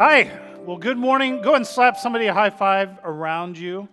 Hi. Well, good morning. Go and slap somebody a high five around you.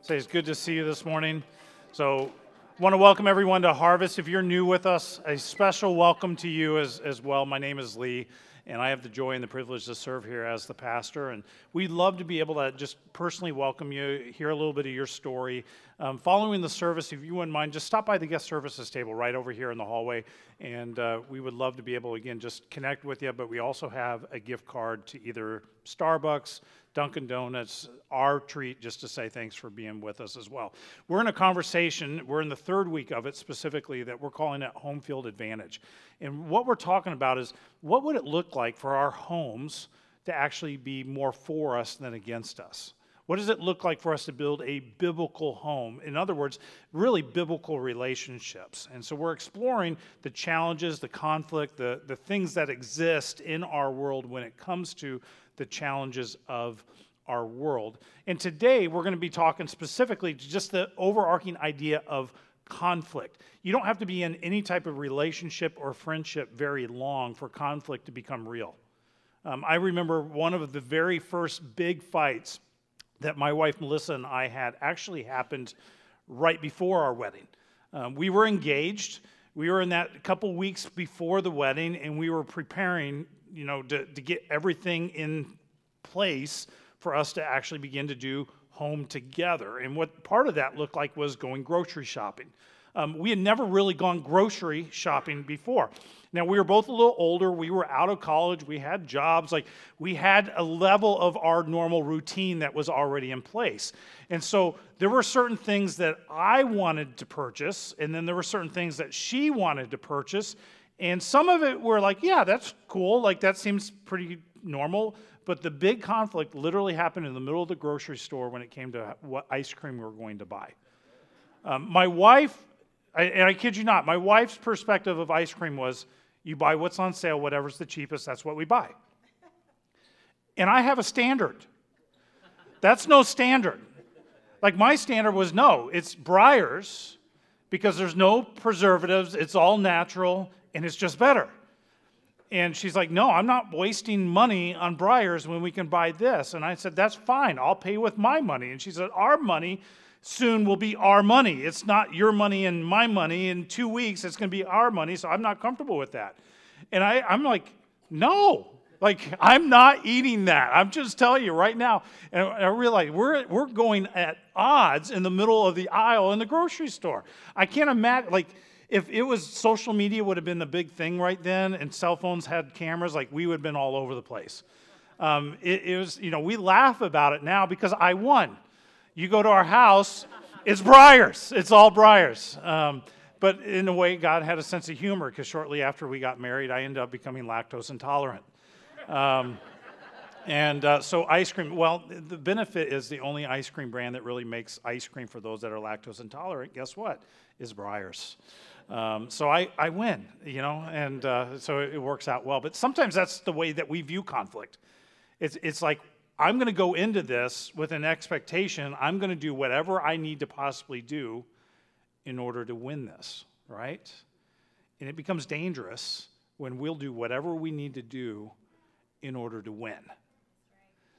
Say it's good to see you this morning. So, want to welcome everyone to Harvest. If you're new with us, a special welcome to you as, as well. My name is Lee and I have the joy and the privilege to serve here as the pastor. And we'd love to be able to just personally welcome you, hear a little bit of your story. Um, following the service, if you wouldn't mind, just stop by the guest services table right over here in the hallway, and uh, we would love to be able, again, just connect with you. But we also have a gift card to either Starbucks, Dunkin' Donuts, our treat just to say thanks for being with us as well. We're in a conversation, we're in the third week of it specifically, that we're calling it Home Field Advantage. And what we're talking about is what would it look like for our homes to actually be more for us than against us? What does it look like for us to build a biblical home? In other words, really biblical relationships. And so we're exploring the challenges, the conflict, the, the things that exist in our world when it comes to the challenges of our world. And today we're going to be talking specifically to just the overarching idea of conflict. You don't have to be in any type of relationship or friendship very long for conflict to become real. Um, I remember one of the very first big fights that my wife Melissa and I had actually happened right before our wedding. Um, we were engaged. We were in that couple weeks before the wedding, and we were preparing you know, to, to get everything in place for us to actually begin to do home together. And what part of that looked like was going grocery shopping. Um, we had never really gone grocery shopping before. Now, we were both a little older. We were out of college. We had jobs. Like, we had a level of our normal routine that was already in place. And so, there were certain things that I wanted to purchase, and then there were certain things that she wanted to purchase. And some of it were like, yeah, that's cool. Like, that seems pretty normal. But the big conflict literally happened in the middle of the grocery store when it came to what ice cream we were going to buy. Um, my wife, I, and I kid you not, my wife's perspective of ice cream was you buy what's on sale, whatever's the cheapest, that's what we buy. And I have a standard. That's no standard. Like my standard was no, it's Breyers because there's no preservatives, it's all natural, and it's just better. And she's like, No, I'm not wasting money on Breyers when we can buy this. And I said, That's fine. I'll pay with my money. And she said, Our money soon will be our money. It's not your money and my money. In two weeks, it's going to be our money. So I'm not comfortable with that. And I, I'm like, No. Like, I'm not eating that. I'm just telling you right now. And I realize we're, we're going at odds in the middle of the aisle in the grocery store. I can't imagine, like, if it was social media would have been the big thing right then and cell phones had cameras like we would have been all over the place. Um, it, it, was you know we laugh about it now because i won. You go to our house it's Breyers. It's all Breyers. Um, but in a way god had a sense of humor because shortly after we got married i ended up becoming lactose intolerant. Um, and uh, so ice cream well the benefit is the only ice cream brand that really makes ice cream for those that are lactose intolerant guess what is Breyers um, so I, I win, you know, and uh, so it works out well. But sometimes that's the way that we view conflict. It's, it's like, I'm going to go into this with an expectation, I'm going to do whatever I need to possibly do in order to win this, right? And it becomes dangerous when we'll do whatever we need to do in order to win.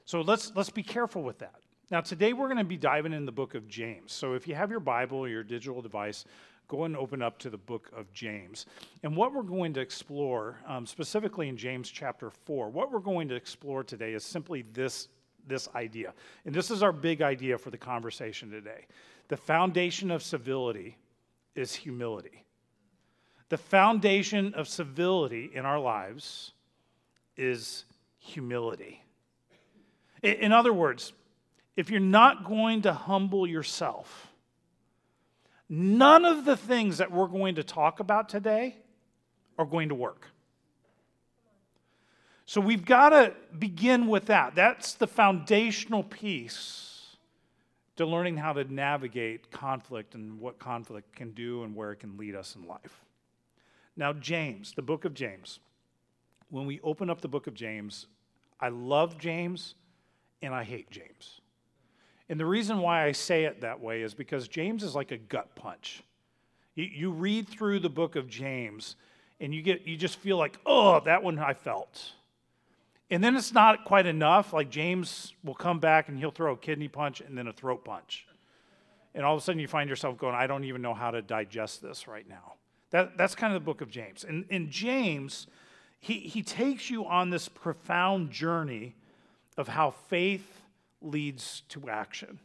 So let's, let's be careful with that. Now, today we're going to be diving in the book of James. So if you have your Bible or your digital device, go and open up to the book of James. And what we're going to explore, um, specifically in James chapter 4, what we're going to explore today is simply this, this idea. And this is our big idea for the conversation today. The foundation of civility is humility. The foundation of civility in our lives is humility. In other words, if you're not going to humble yourself, none of the things that we're going to talk about today are going to work. So we've got to begin with that. That's the foundational piece to learning how to navigate conflict and what conflict can do and where it can lead us in life. Now, James, the book of James, when we open up the book of James, I love James and I hate James. And the reason why I say it that way is because James is like a gut punch. You, you read through the book of James and you, get, you just feel like, oh, that one I felt. And then it's not quite enough. Like James will come back and he'll throw a kidney punch and then a throat punch. And all of a sudden you find yourself going, I don't even know how to digest this right now. That, that's kind of the book of James. And in James, he, he takes you on this profound journey of how faith leads to action.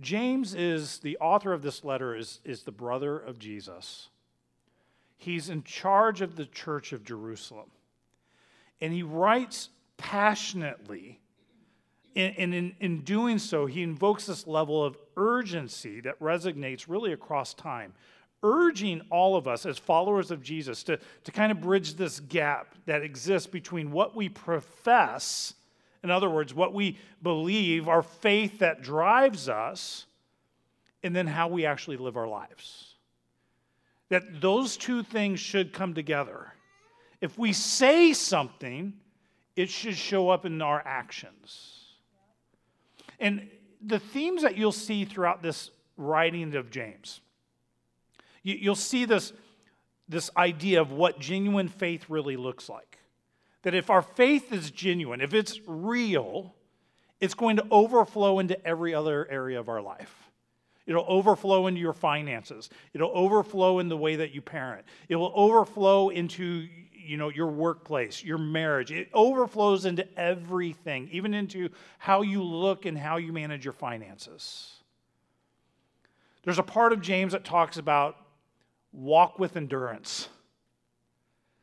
James is the author of this letter, is, is the brother of Jesus. He's in charge of the church of Jerusalem. And he writes passionately. And in, in doing so, he invokes this level of urgency that resonates really across time, urging all of us as followers of Jesus to, to kind of bridge this gap that exists between what we profess in other words, what we believe, our faith that drives us, and then how we actually live our lives. That those two things should come together. If we say something, it should show up in our actions. And the themes that you'll see throughout this writing of James, you'll see this, this idea of what genuine faith really looks like that if our faith is genuine, if it's real, it's going to overflow into every other area of our life. It'll overflow into your finances. It'll overflow in the way that you parent. It will overflow into you know your workplace, your marriage. It overflows into everything, even into how you look and how you manage your finances. There's a part of James that talks about walk with endurance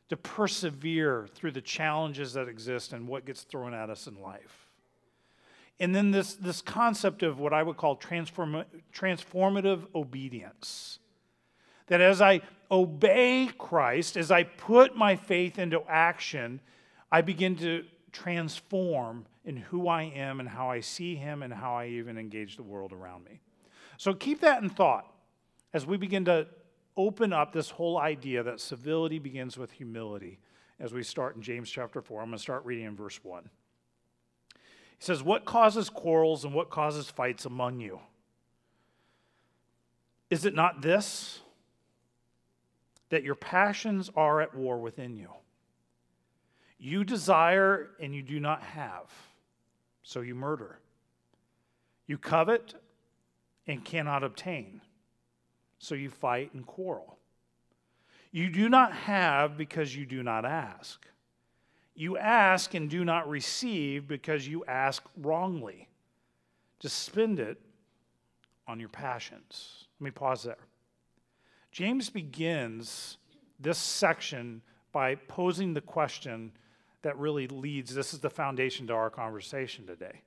to persevere through the challenges that exist and what gets thrown at us in life. And then this, this concept of what I would call transform, transformative obedience. That as I obey Christ, as I put my faith into action, I begin to transform in who I am and how I see Him and how I even engage the world around me. So keep that in thought as we begin to open up this whole idea that civility begins with humility as we start in James chapter 4. I'm going to start reading in verse 1. He says, What causes quarrels and what causes fights among you? Is it not this? That your passions are at war within you. You desire and you do not have, so you murder. You covet and cannot obtain so you fight and quarrel. You do not have because you do not ask. You ask and do not receive because you ask wrongly to spend it on your passions. Let me pause there. James begins this section by posing the question that really leads, this is the foundation to our conversation today.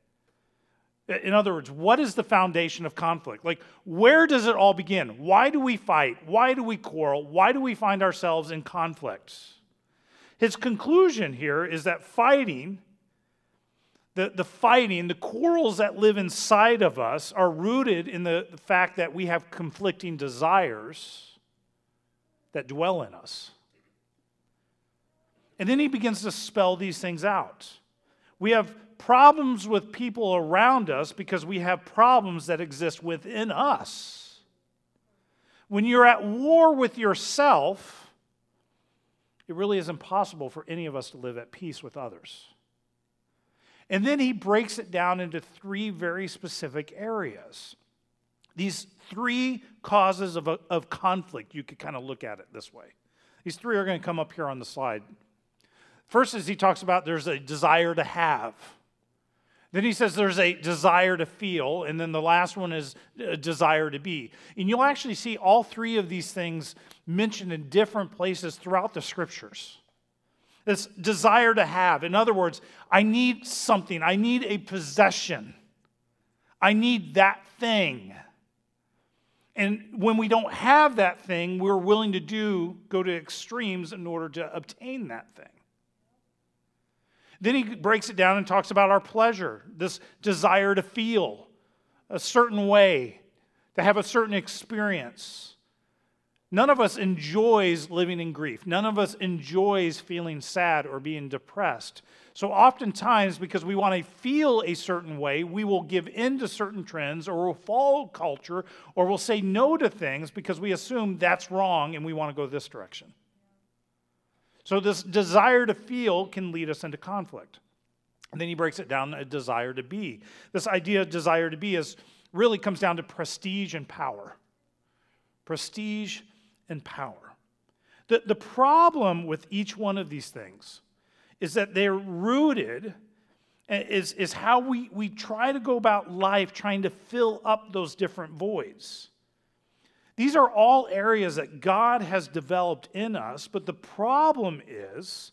In other words, what is the foundation of conflict? Like, where does it all begin? Why do we fight? Why do we quarrel? Why do we find ourselves in conflict? His conclusion here is that fighting, the, the fighting, the quarrels that live inside of us are rooted in the, the fact that we have conflicting desires that dwell in us. And then he begins to spell these things out. We have problems with people around us because we have problems that exist within us. When you're at war with yourself, it really is impossible for any of us to live at peace with others. And then he breaks it down into three very specific areas. These three causes of, of conflict, you could kind of look at it this way. These three are going to come up here on the slide. First is he talks about there's a desire to have. Then he says there's a desire to feel, and then the last one is a desire to be. And you'll actually see all three of these things mentioned in different places throughout the scriptures. This desire to have. In other words, I need something, I need a possession, I need that thing. And when we don't have that thing, we're willing to do, go to extremes in order to obtain that thing. Then he breaks it down and talks about our pleasure, this desire to feel a certain way, to have a certain experience. None of us enjoys living in grief. None of us enjoys feeling sad or being depressed. So, oftentimes, because we want to feel a certain way, we will give in to certain trends or we'll follow culture or we'll say no to things because we assume that's wrong and we want to go this direction. So, this desire to feel can lead us into conflict. And then he breaks it down a desire to be. This idea of desire to be is really comes down to prestige and power. Prestige and power. The, the problem with each one of these things is that they're rooted, eh, is, is how we, we try to go about life trying to fill up those different voids. These are all areas that God has developed in us, but the problem is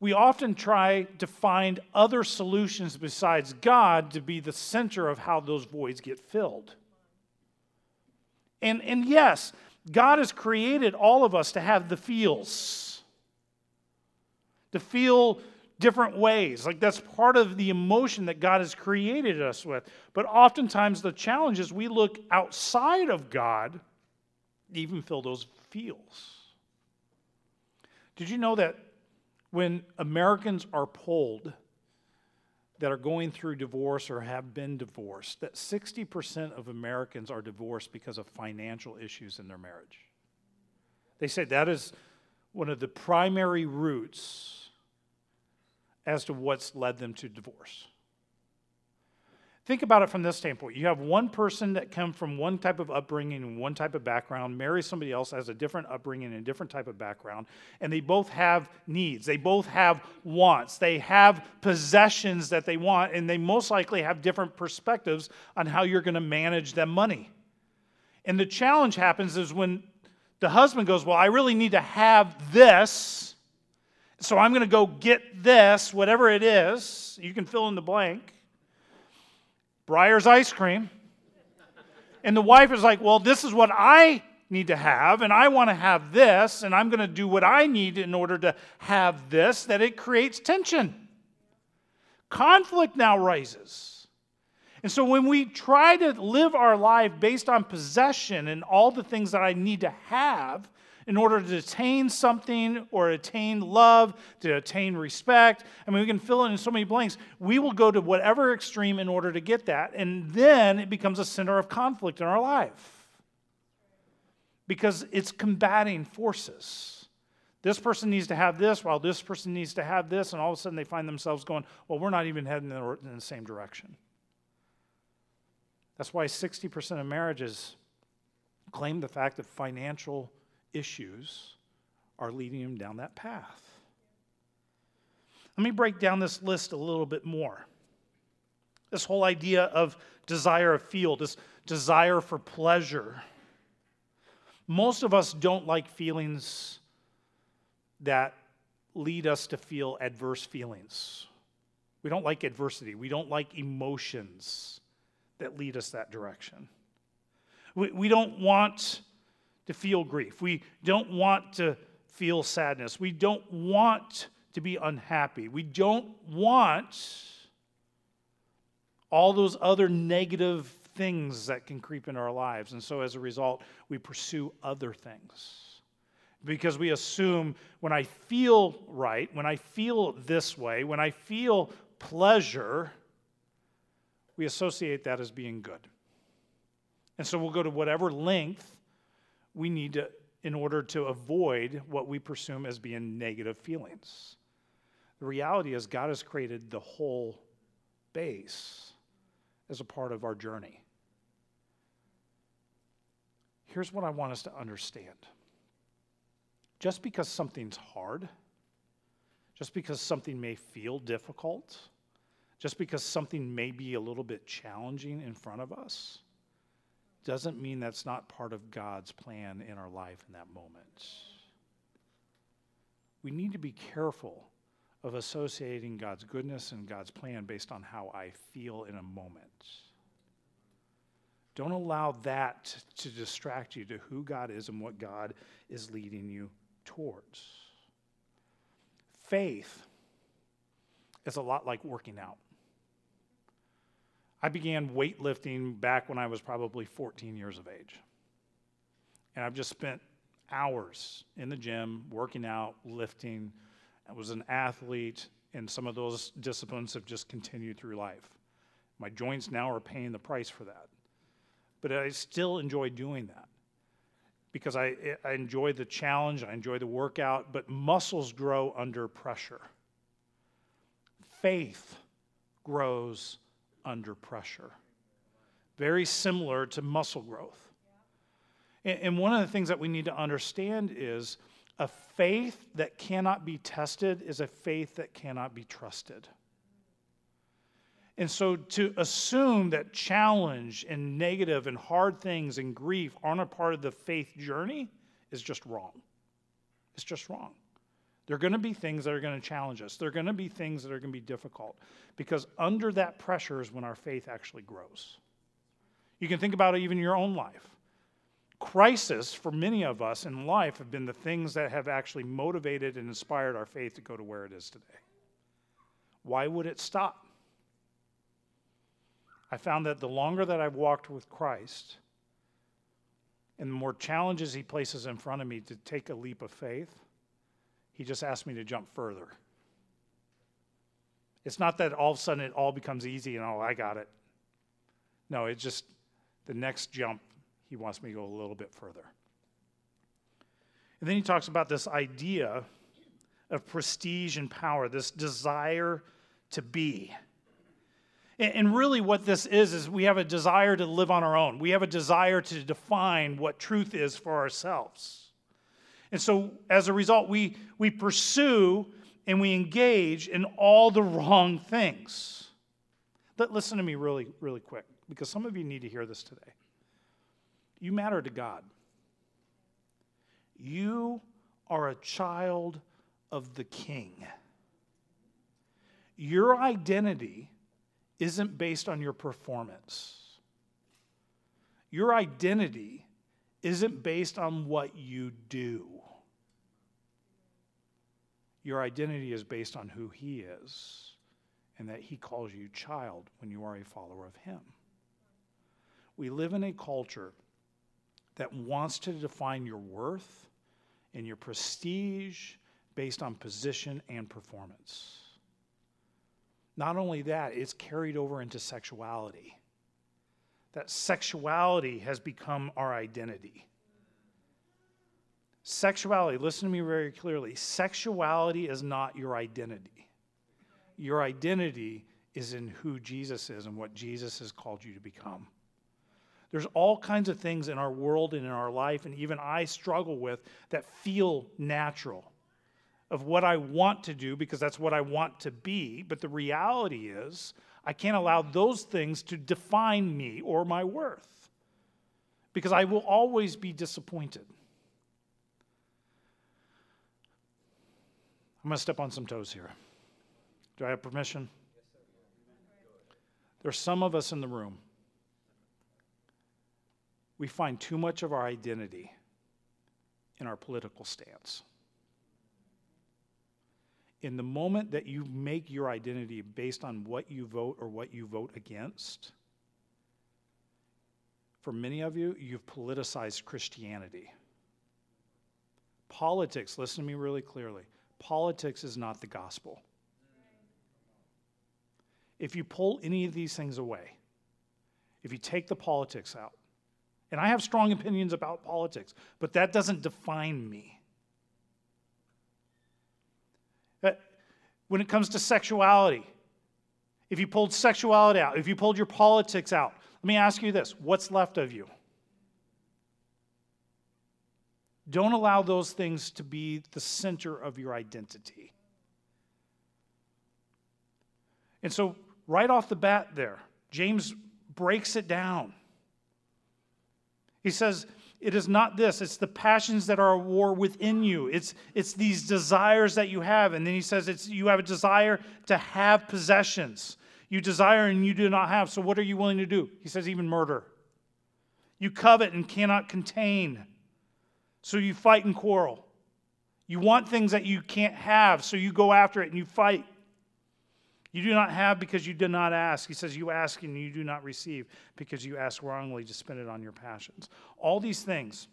we often try to find other solutions besides God to be the center of how those voids get filled. And, and yes, God has created all of us to have the feels, to feel different ways. Like that's part of the emotion that God has created us with. But oftentimes the challenge is we look outside of God to even fill those feels. Did you know that when Americans are polled that are going through divorce or have been divorced, that 60% of Americans are divorced because of financial issues in their marriage. They say that is one of the primary roots as to what's led them to divorce. Think about it from this standpoint. You have one person that come from one type of upbringing and one type of background, marries somebody else has a different upbringing and a different type of background, and they both have needs. They both have wants. They have possessions that they want, and they most likely have different perspectives on how you're going to manage that money. And the challenge happens is when the husband goes, Well, I really need to have this, so I'm going to go get this, whatever it is. You can fill in the blank Breyer's ice cream. And the wife is like, Well, this is what I need to have, and I want to have this, and I'm going to do what I need in order to have this, that it creates tension. Conflict now rises. And so when we try to live our life based on possession and all the things that I need to have, in order to attain something or attain love, to attain respect. I mean, we can fill in so many blanks. We will go to whatever extreme in order to get that. And then it becomes a center of conflict in our life because it's combating forces. This person needs to have this while this person needs to have this, and all of a sudden they find themselves going, Well, we're not even heading in the same direction. That's why 60% of marriages claim the fact that financial issues are leading him down that path. Let me break down this list a little bit more. This whole idea of desire of feel, this desire for pleasure. Most of us don't like feelings that lead us to feel adverse feelings. We don't like adversity. We don't like emotions that lead us that direction. We, we don't want to feel grief. We don't want to feel sadness. We don't want to be unhappy. We don't want all those other negative things that can creep in our lives. And so as a result, we pursue other things. Because we assume when I feel right, when I feel this way, when I feel pleasure, we associate that as being good. And so we'll go to whatever length we need to, in order to avoid what we presume as being negative feelings. The reality is, God has created the whole base as a part of our journey. Here's what I want us to understand just because something's hard, just because something may feel difficult, just because something may be a little bit challenging in front of us, doesn't mean that's not part of God's plan in our life in that moment. We need to be careful of associating God's goodness and God's plan based on how I feel in a moment. Don't allow that to distract you to who God is and what God is leading you towards. Faith is a lot like working out. I began weightlifting back when I was probably 14 years of age. And I've just spent hours in the gym working out, lifting. I was an athlete, and some of those disciplines have just continued through life. My joints now are paying the price for that. But I still enjoy doing that. because I, I enjoy the challenge, I enjoy the workout, but muscles grow under pressure. Faith grows under pressure. Very similar to muscle growth. And one of the things that we need to understand is a faith that cannot be tested is a faith that cannot be trusted. And so to assume that challenge and negative and hard things and grief aren't a part of the faith journey is just wrong. It's just wrong. There are going to be things that are going to challenge us. There are going to be things that are going to be difficult because under that pressure is when our faith actually grows. You can think about it even in your own life crisis for many of us in life have been the things that have actually motivated and inspired our faith to go to where it is today. Why would it stop? I found that the longer that I've walked with Christ and the more challenges he places in front of me to take a leap of faith, he just asked me to jump further. It's not that all of a sudden it all becomes easy and oh, I got it. No, it's just the next jump he wants me to go a little bit further. And then he talks about this idea of prestige and power, this desire to be. And really, what this is, is we have a desire to live on our own. We have a desire to define what truth is for ourselves. And so, as a result, we, we pursue and we engage in all the wrong things. But listen to me really, really quick, because some of you need to hear this today. You matter to God. You are a child of the King. Your identity isn't based on your performance. Your identity isn't based on what you do. Your identity is based on who He is and that He calls you child when you are a follower of Him. We live in a culture that wants to define your worth and your prestige based on position and performance. Not only that, it's carried over into sexuality. That sexuality has become our identity. Sexuality, listen to me very clearly sexuality is not your identity. Your identity is in who Jesus is and what Jesus has called you to become. There's all kinds of things in our world and in our life, and even I struggle with that feel natural of what I want to do because that's what I want to be. But the reality is, I can't allow those things to define me or my worth because I will always be disappointed. I'm going to step on some toes here. Do I have permission? There's some of us in the room we find too much of our identity in our political stance. In the moment that you make your identity based on what you vote or what you vote against, for many of you, you've politicized Christianity. Politics, listen to me really clearly politics is not the gospel. If you pull any of these things away, if you take the politics out, and I have strong opinions about politics, but that doesn't define me. Uh, when it comes to sexuality, if you pulled sexuality out, if you pulled your politics out, let me ask you this what's left of you? Don't allow those things to be the center of your identity. And so, right off the bat, there, James breaks it down. He says, it is not this, it's the passions that are at war within you. It's, it's these desires that you have. And then he says, it's, you have a desire to have possessions. You desire and you do not have. So what are you willing to do? He says, even murder. You covet and cannot contain. So you fight and quarrel. You want things that you can't have, so you go after it and you fight. You do not have because you did not ask. He says, You ask and you do not receive because you ask wrongly to spend it on your passions. All these things,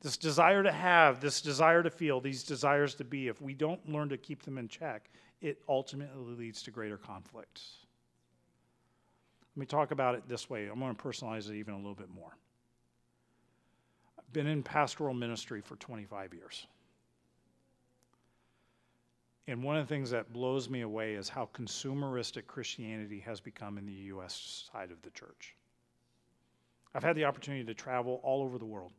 this desire to have, this desire to feel, these desires to be, if we don't learn to keep them in check, it ultimately leads to greater conflict. Let me talk about it this way. I'm going to personalize it even a little bit more. Been in pastoral ministry for 25 years. And one of the things that blows me away is how consumeristic Christianity has become in the U.S. side of the church. I've had the opportunity to travel all over the world.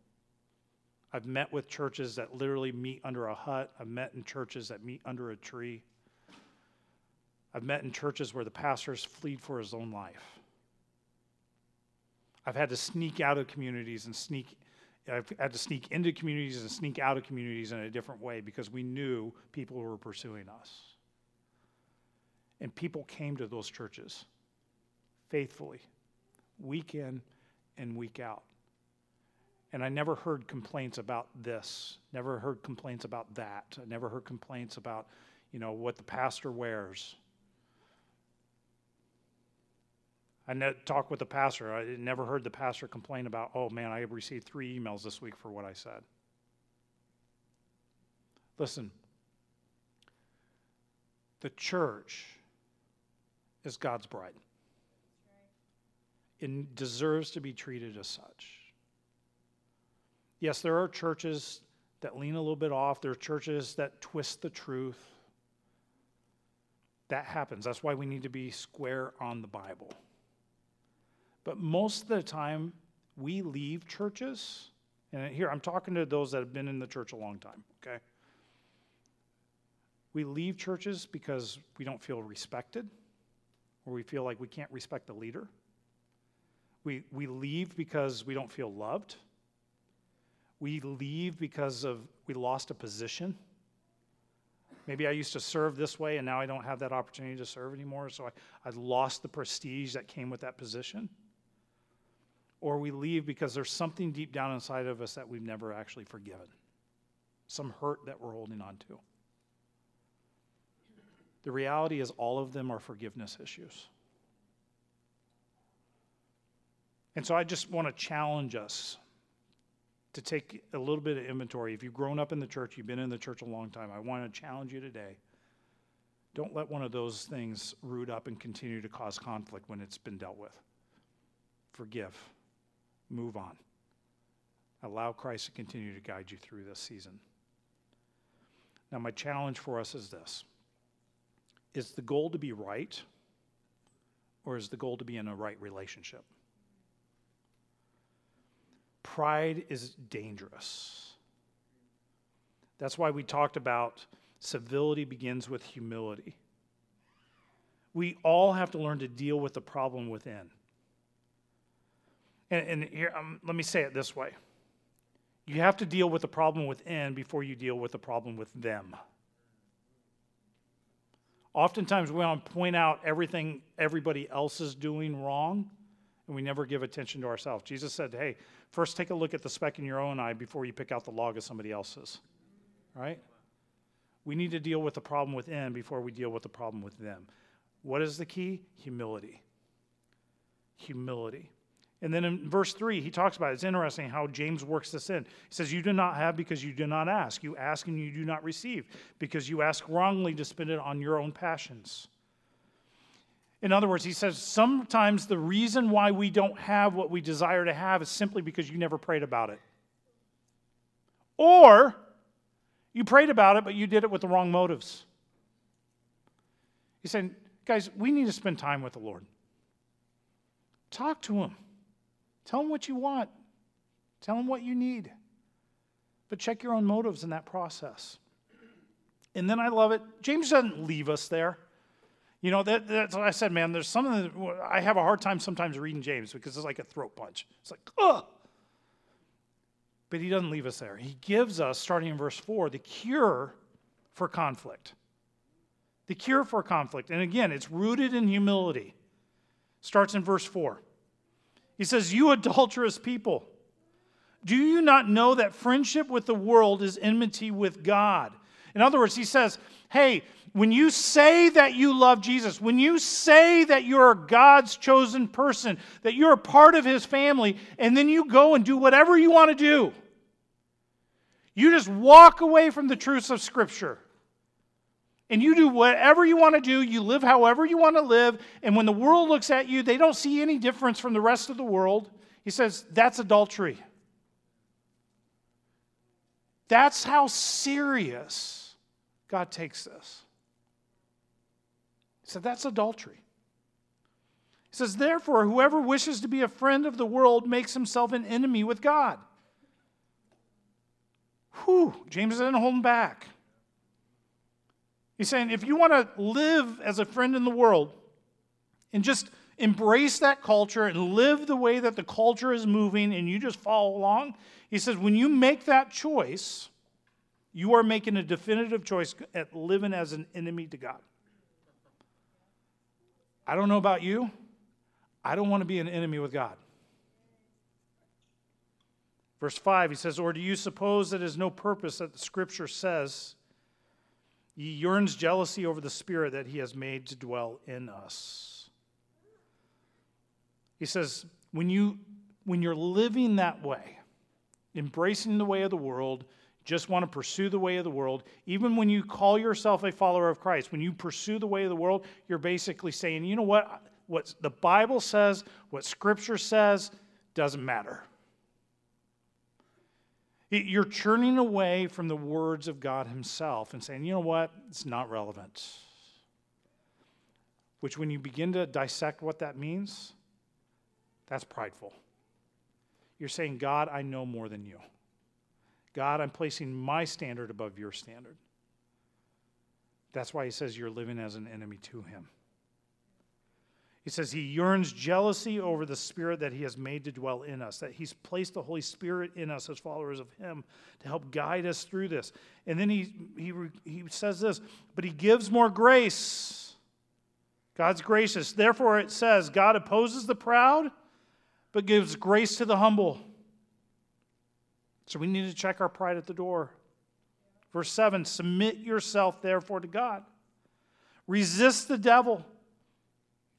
I've met with churches that literally meet under a hut. I've met in churches that meet under a tree. I've met in churches where the pastor's fled for his own life. I've had to sneak out of communities and sneak I've had to sneak into communities and sneak out of communities in a different way because we knew people were pursuing us. And people came to those churches faithfully, week in and week out. And I never heard complaints about this, never heard complaints about that. I never heard complaints about, you know, what the pastor wears. I ne- talked with the pastor. I never heard the pastor complain about, oh man, I received three emails this week for what I said. Listen, the church is God's bride. It deserves to be treated as such. Yes, there are churches that lean a little bit off, there are churches that twist the truth. That happens. That's why we need to be square on the Bible. But most of the time, we leave churches, and here I'm talking to those that have been in the church a long time, okay? We leave churches because we don't feel respected, or we feel like we can't respect the leader. We, we leave because we don't feel loved. We leave because of we lost a position. Maybe I used to serve this way and now I don't have that opportunity to serve anymore, so I, I lost the prestige that came with that position. Or we leave because there's something deep down inside of us that we've never actually forgiven, some hurt that we're holding on to. The reality is, all of them are forgiveness issues. And so I just want to challenge us to take a little bit of inventory. If you've grown up in the church, you've been in the church a long time, I want to challenge you today. Don't let one of those things root up and continue to cause conflict when it's been dealt with. Forgive, move on. Allow Christ to continue to guide you through this season. Now, my challenge for us is this Is the goal to be right, or is the goal to be in a right relationship? Pride is dangerous. That's why we talked about civility begins with humility. We all have to learn to deal with the problem within. And, and here, um, let me say it this way you have to deal with the problem within before you deal with the problem with them. Oftentimes, we want to point out everything everybody else is doing wrong, and we never give attention to ourselves. Jesus said, Hey, First, take a look at the speck in your own eye before you pick out the log of somebody else's. Right? We need to deal with the problem within before we deal with the problem with them. What is the key? Humility. Humility. And then in verse 3, he talks about it. It's interesting how James works this in. He says, You do not have because you do not ask. You ask and you do not receive because you ask wrongly to spend it on your own passions. In other words, he says sometimes the reason why we don't have what we desire to have is simply because you never prayed about it. Or you prayed about it, but you did it with the wrong motives. He's saying, guys, we need to spend time with the Lord. Talk to him. Tell him what you want. Tell him what you need. But check your own motives in that process. And then I love it. James doesn't leave us there. You know, that, that's what I said, man. There's something that I have a hard time sometimes reading James because it's like a throat punch. It's like, ugh. But he doesn't leave us there. He gives us, starting in verse 4, the cure for conflict. The cure for conflict. And again, it's rooted in humility. Starts in verse 4. He says, You adulterous people, do you not know that friendship with the world is enmity with God? In other words, he says, Hey, when you say that you love Jesus, when you say that you're God's chosen person, that you're a part of his family, and then you go and do whatever you want to do, you just walk away from the truths of Scripture. And you do whatever you want to do, you live however you want to live, and when the world looks at you, they don't see any difference from the rest of the world. He says, that's adultery. That's how serious God takes this. He said, That's adultery. He says, Therefore, whoever wishes to be a friend of the world makes himself an enemy with God. Whew, James isn't holding back. He's saying, if you want to live as a friend in the world and just embrace that culture and live the way that the culture is moving and you just follow along, he says, when you make that choice, you are making a definitive choice at living as an enemy to God. I don't know about you. I don't want to be an enemy with God. Verse 5, he says, Or do you suppose that it is no purpose that the scripture says, He yearns jealousy over the spirit that he has made to dwell in us? He says, when, you, when you're living that way, embracing the way of the world, just want to pursue the way of the world, even when you call yourself a follower of Christ, when you pursue the way of the world, you're basically saying, you know what? What the Bible says, what Scripture says, doesn't matter. You're churning away from the words of God Himself and saying, you know what? It's not relevant. Which, when you begin to dissect what that means, that's prideful. You're saying, God, I know more than you. God, I'm placing my standard above your standard. That's why He says you're living as an enemy to Him. He says he yearns jealousy over the Spirit that he has made to dwell in us, that he's placed the Holy Spirit in us as followers of him to help guide us through this. And then he, he, he says this, but he gives more grace. God's gracious. Therefore, it says, God opposes the proud, but gives grace to the humble. So we need to check our pride at the door. Verse 7 Submit yourself, therefore, to God. Resist the devil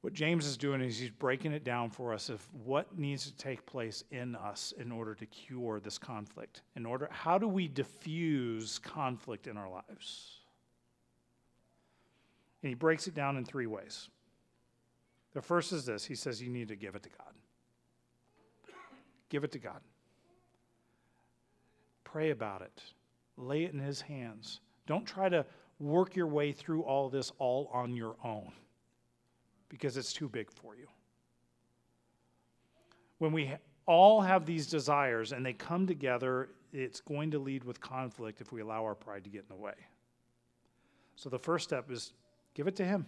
What James is doing is he's breaking it down for us of what needs to take place in us in order to cure this conflict. In order, how do we diffuse conflict in our lives? And he breaks it down in three ways. The first is this he says you need to give it to God. Give it to God. Pray about it, lay it in his hands. Don't try to work your way through all this all on your own because it's too big for you. When we all have these desires and they come together, it's going to lead with conflict if we allow our pride to get in the way. So the first step is give it to Him.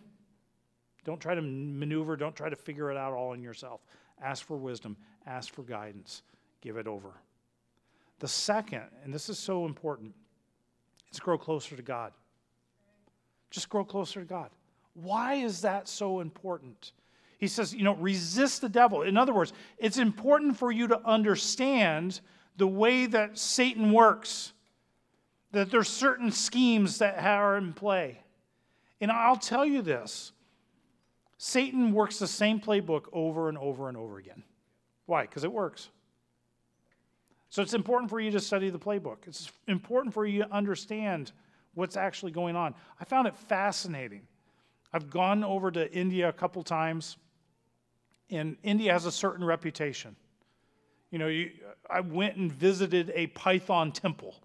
Don't try to maneuver, don't try to figure it out all in yourself. Ask for wisdom, ask for guidance, give it over. The second, and this is so important, is grow closer to God. Just grow closer to God. Why is that so important? He says, you know, resist the devil. In other words, it's important for you to understand the way that Satan works, that there's certain schemes that are in play. And I'll tell you this Satan works the same playbook over and over and over again. Why? Because it works. So it's important for you to study the playbook. It's important for you to understand what's actually going on. I found it fascinating I've gone over to India a couple times, and India has a certain reputation. You know, you, I went and visited a Python temple,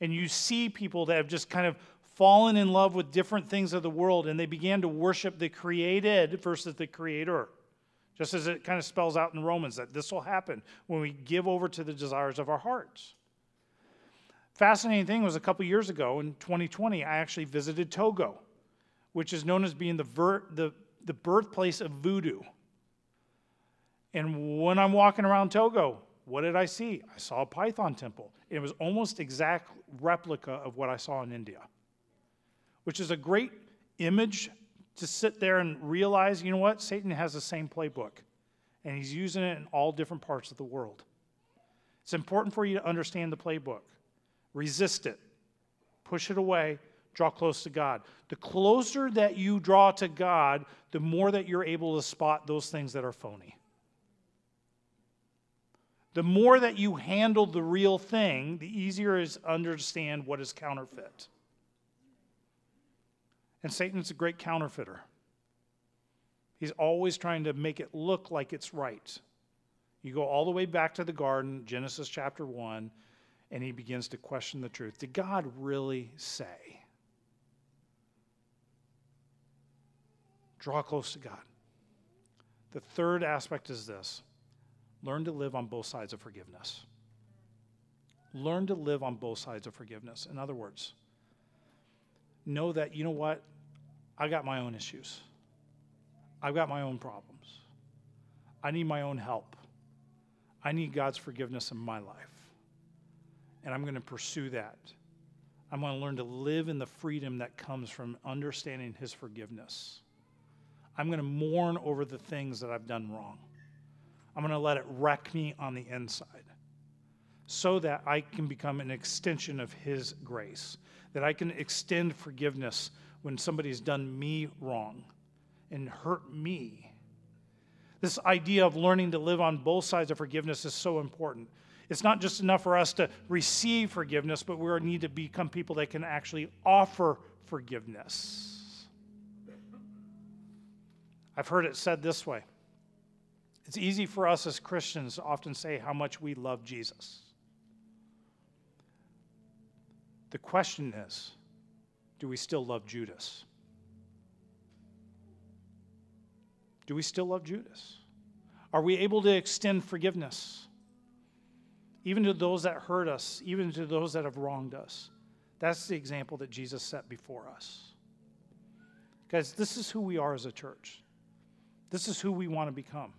and you see people that have just kind of fallen in love with different things of the world, and they began to worship the created versus the creator. Just as it kind of spells out in Romans that this will happen when we give over to the desires of our hearts. Fascinating thing was a couple years ago in 2020, I actually visited Togo which is known as being the, ver- the, the birthplace of voodoo. And when I'm walking around Togo, what did I see? I saw a Python temple. It was almost exact replica of what I saw in India, which is a great image to sit there and realize, you know what? Satan has the same playbook, and he's using it in all different parts of the world. It's important for you to understand the playbook. Resist it. Push it away. Draw close to God. The closer that you draw to God, the more that you're able to spot those things that are phony. The more that you handle the real thing, the easier it is to understand what is counterfeit. And Satan's a great counterfeiter. He's always trying to make it look like it's right. You go all the way back to the garden, Genesis chapter 1, and he begins to question the truth. Did God really say? Draw close to God. The third aspect is this learn to live on both sides of forgiveness. Learn to live on both sides of forgiveness. In other words, know that, you know what? I got my own issues. I've got my own problems. I need my own help. I need God's forgiveness in my life. And I'm going to pursue that. I'm going to learn to live in the freedom that comes from understanding His forgiveness. I'm going to mourn over the things that I've done wrong. I'm going to let it wreck me on the inside so that I can become an extension of His grace, that I can extend forgiveness when somebody's done me wrong and hurt me. This idea of learning to live on both sides of forgiveness is so important. It's not just enough for us to receive forgiveness, but we need to become people that can actually offer forgiveness. I've heard it said this way it's easy for us as Christians to often say how much we love Jesus. The question is do we still love Judas? Do we still love Judas? Are we able to extend forgiveness? Even to those that hurt us, even to those that have wronged us. That's the example that Jesus set before us. Guys, this is who we are as a church. This is who we want to become.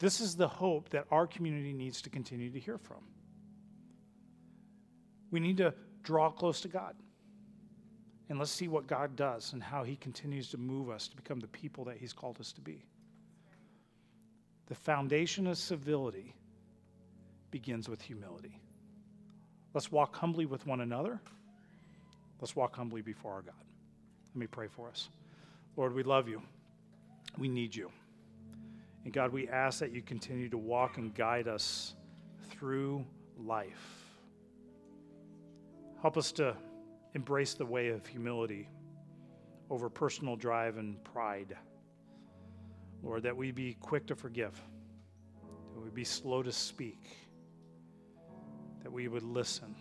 This is the hope that our community needs to continue to hear from. We need to draw close to God. And let's see what God does and how He continues to move us to become the people that He's called us to be. The foundation of civility begins with humility. Let's walk humbly with one another. Let's walk humbly before our God. Let me pray for us. Lord, we love you. We need you. And God, we ask that you continue to walk and guide us through life. Help us to embrace the way of humility over personal drive and pride. Lord, that we be quick to forgive, that we be slow to speak, that we would listen.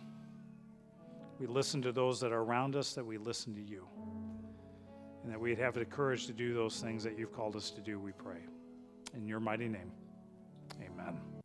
We listen to those that are around us, that we listen to you, and that we'd have the courage to do those things that you've called us to do, we pray. In your mighty name, amen.